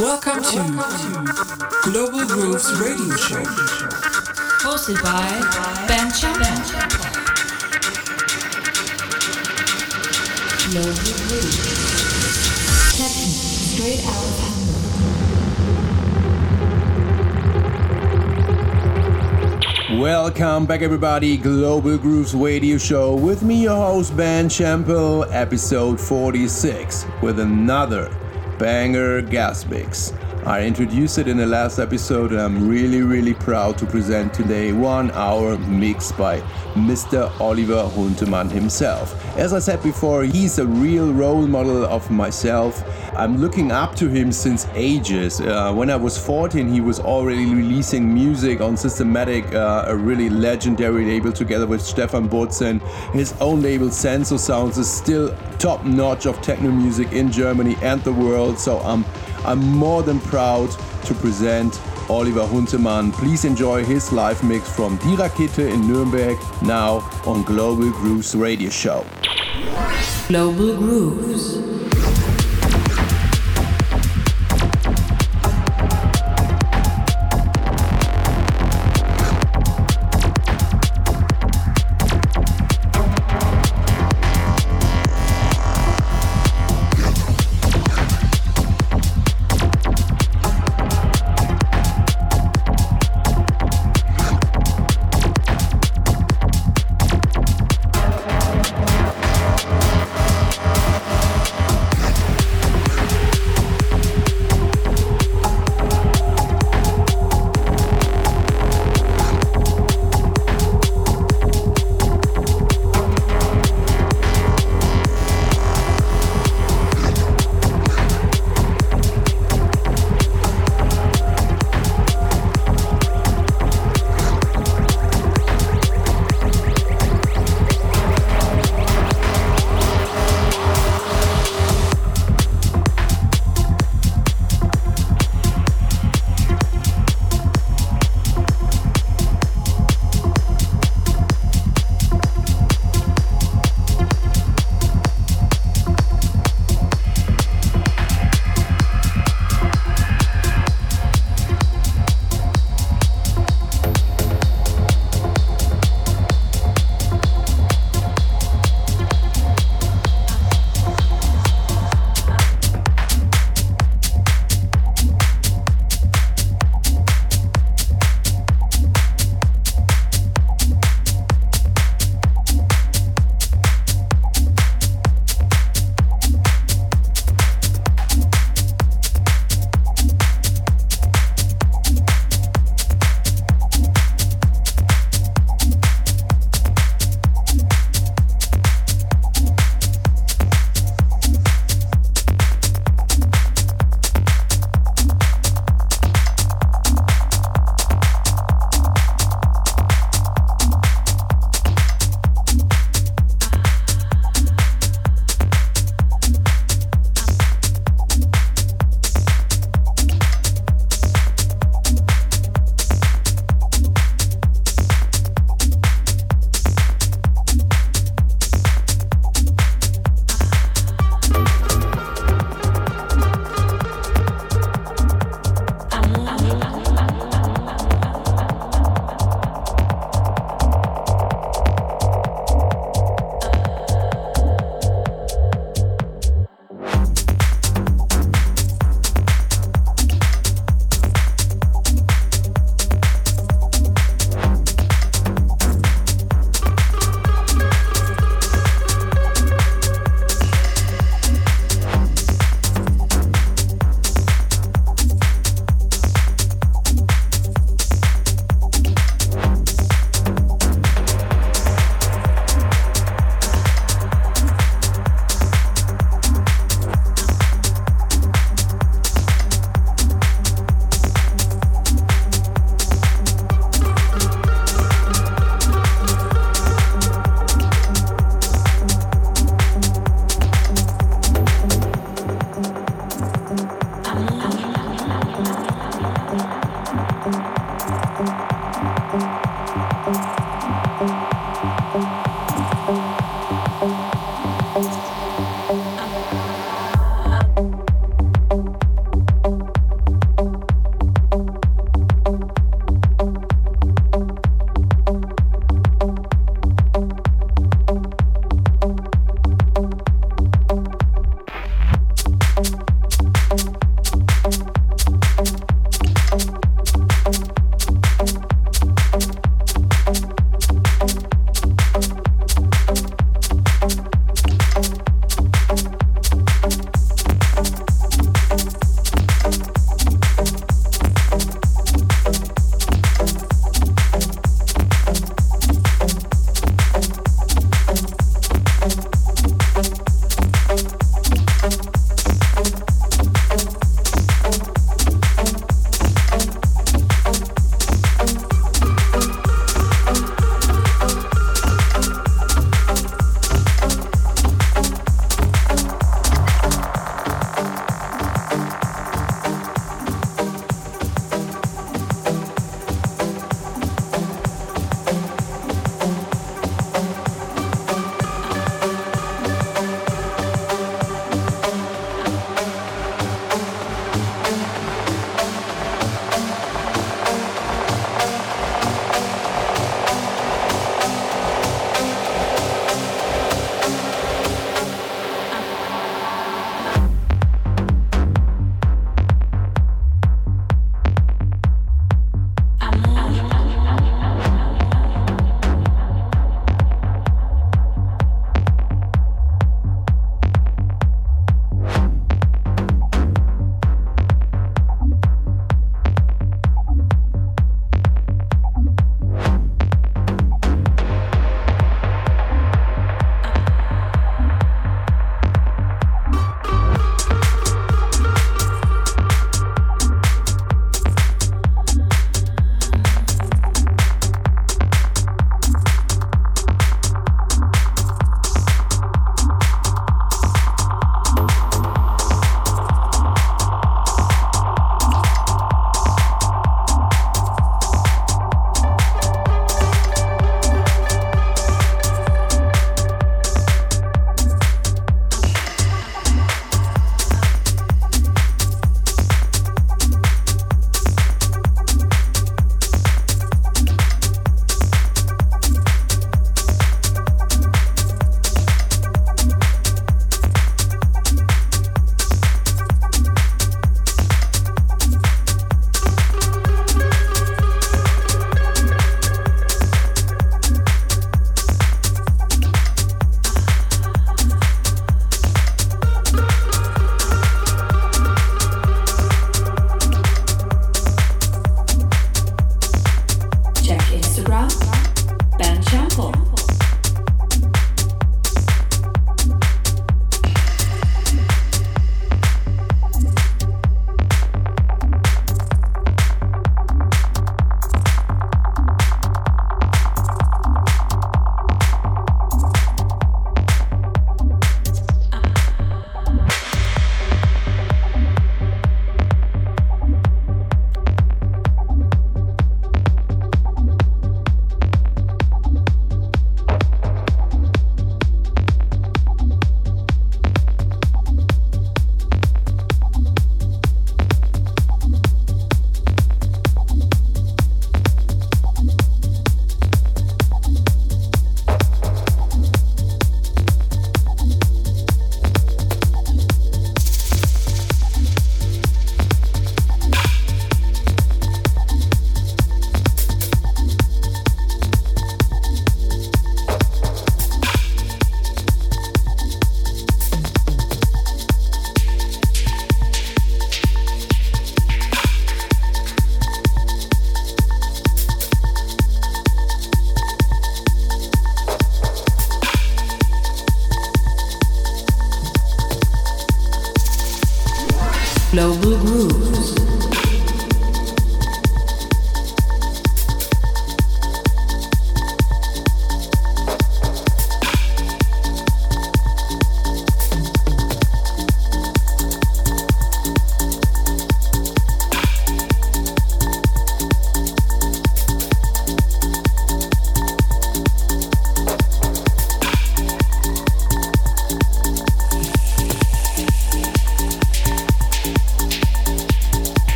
Welcome to Global Grooves Radio Show. Hosted by Ben Chapman. Global Grooves. Techno, straight out of Hamburg. Welcome back, everybody. Global Grooves Radio Show with me, your host Ben Chapman, episode 46, with another banger gas mix. I introduced it in the last episode, and I'm really, really proud to present today one hour mix by Mr. Oliver Huntemann himself. As I said before, he's a real role model of myself. I'm looking up to him since ages. Uh, when I was 14, he was already releasing music on Systematic, uh, a really legendary label, together with Stephan Bodzin. His own label, Senso Sounds, is still top notch of techno music in Germany and the world. So I'm I'm more than proud to present Oliver Huntemann. Please enjoy his live mix from Die Rakete in Nuremberg now on Global Grooves Radio Show. Global Grooves.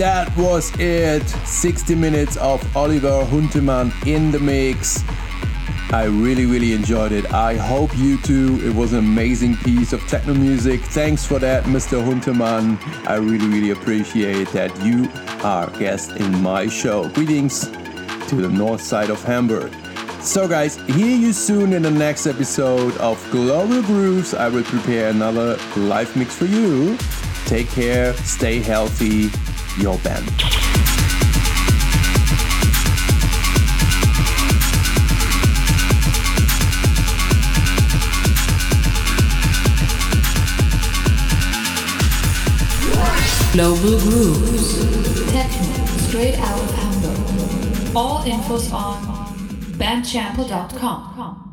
That was it. 60 minutes of Oliver Huntemann in the mix. I really, really enjoyed it. I hope you too. It was an amazing piece of techno music. Thanks for that, Mr. Huntemann. I really, really appreciate that you are guest in my show. Greetings to the north side of Hamburg. So, guys, hear you soon in the next episode of Global Grooves. I will prepare another live mix for you. Take care, stay healthy. Your band. Global Grooves. Techno, straight out of Hamburg. All infos on benchapman.com.